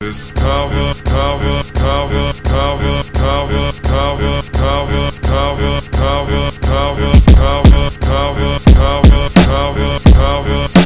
Discover, discover, discover, discover, discover, discover, discover, discover, discover, discover, discover, discover, discover, discover, discover,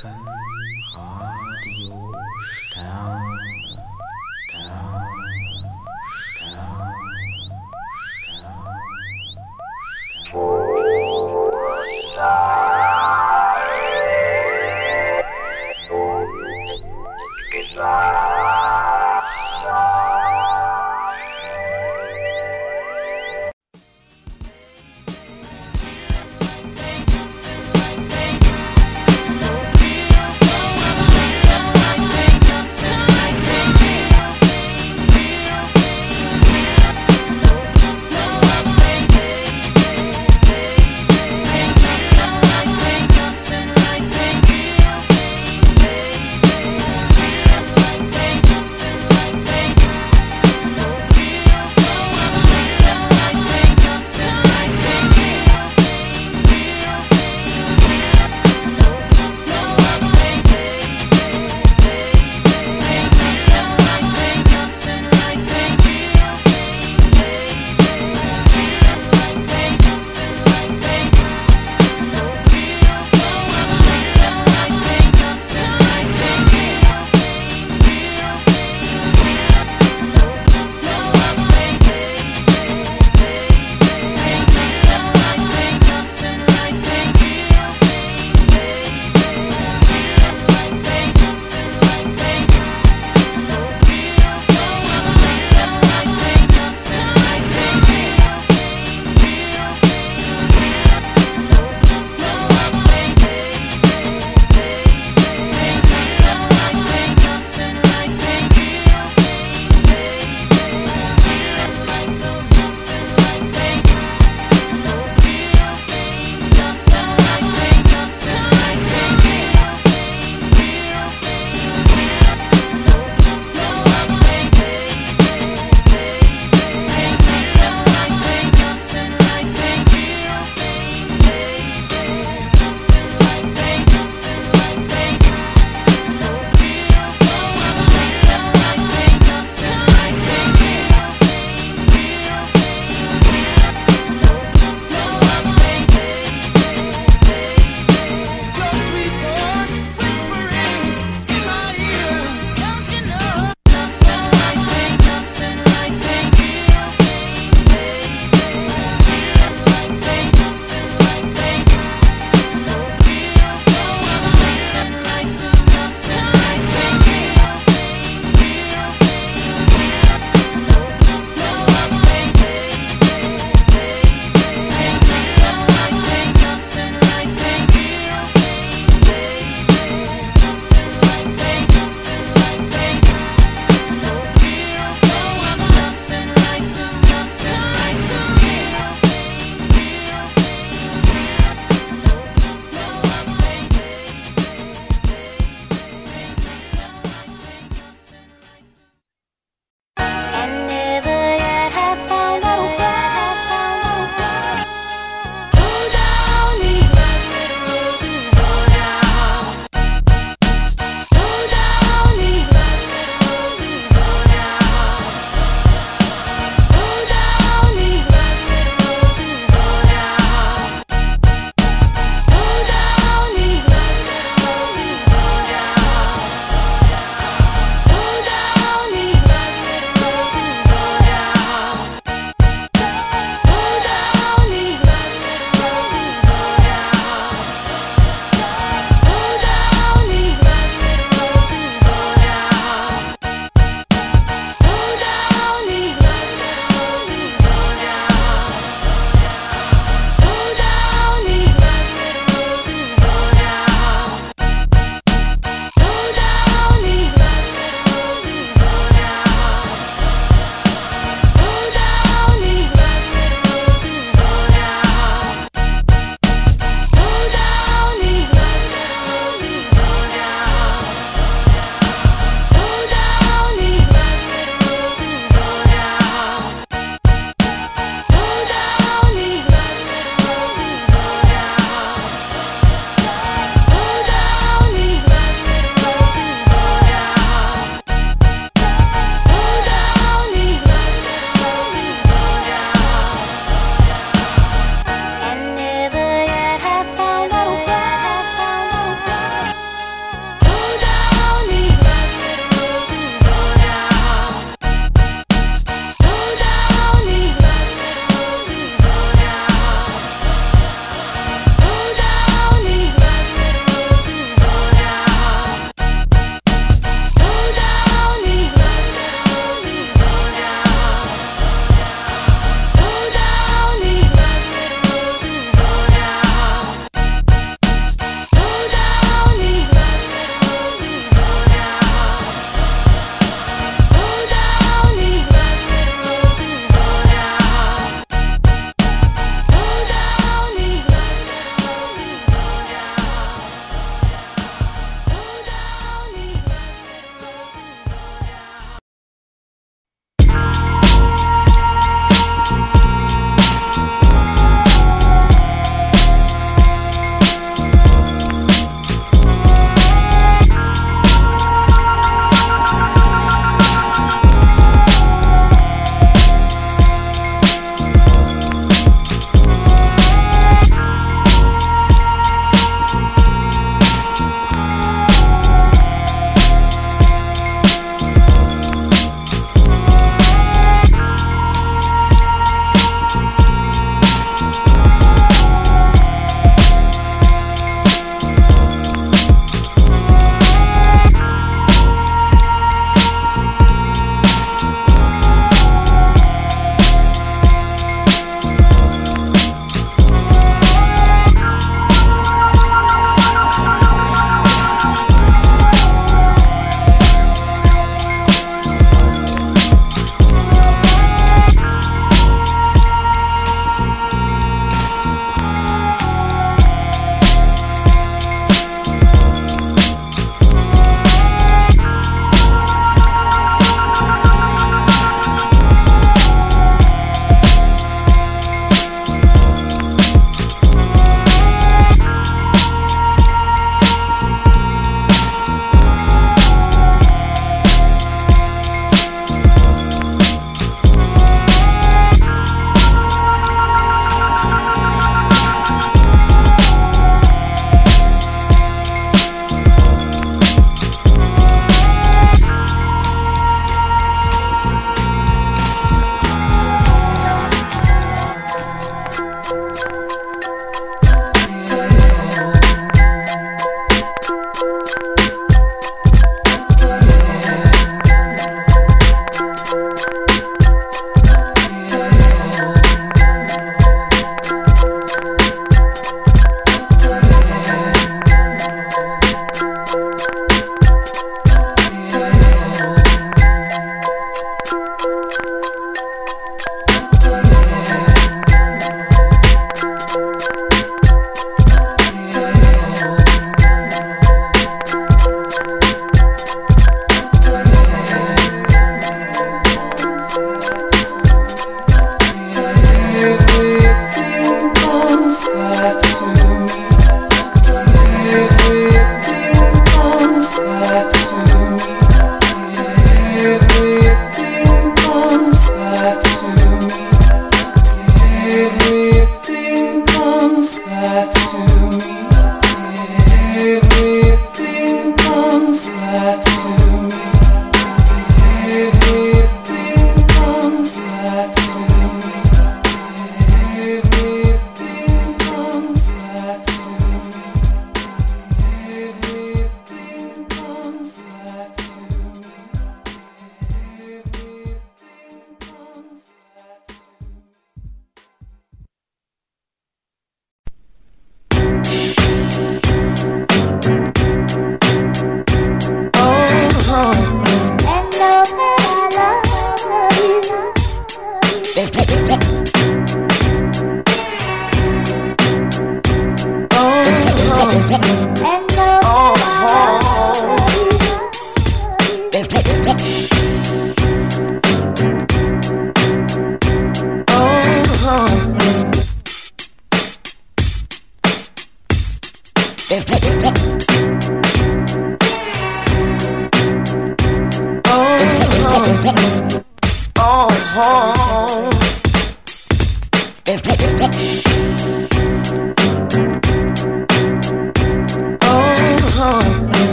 可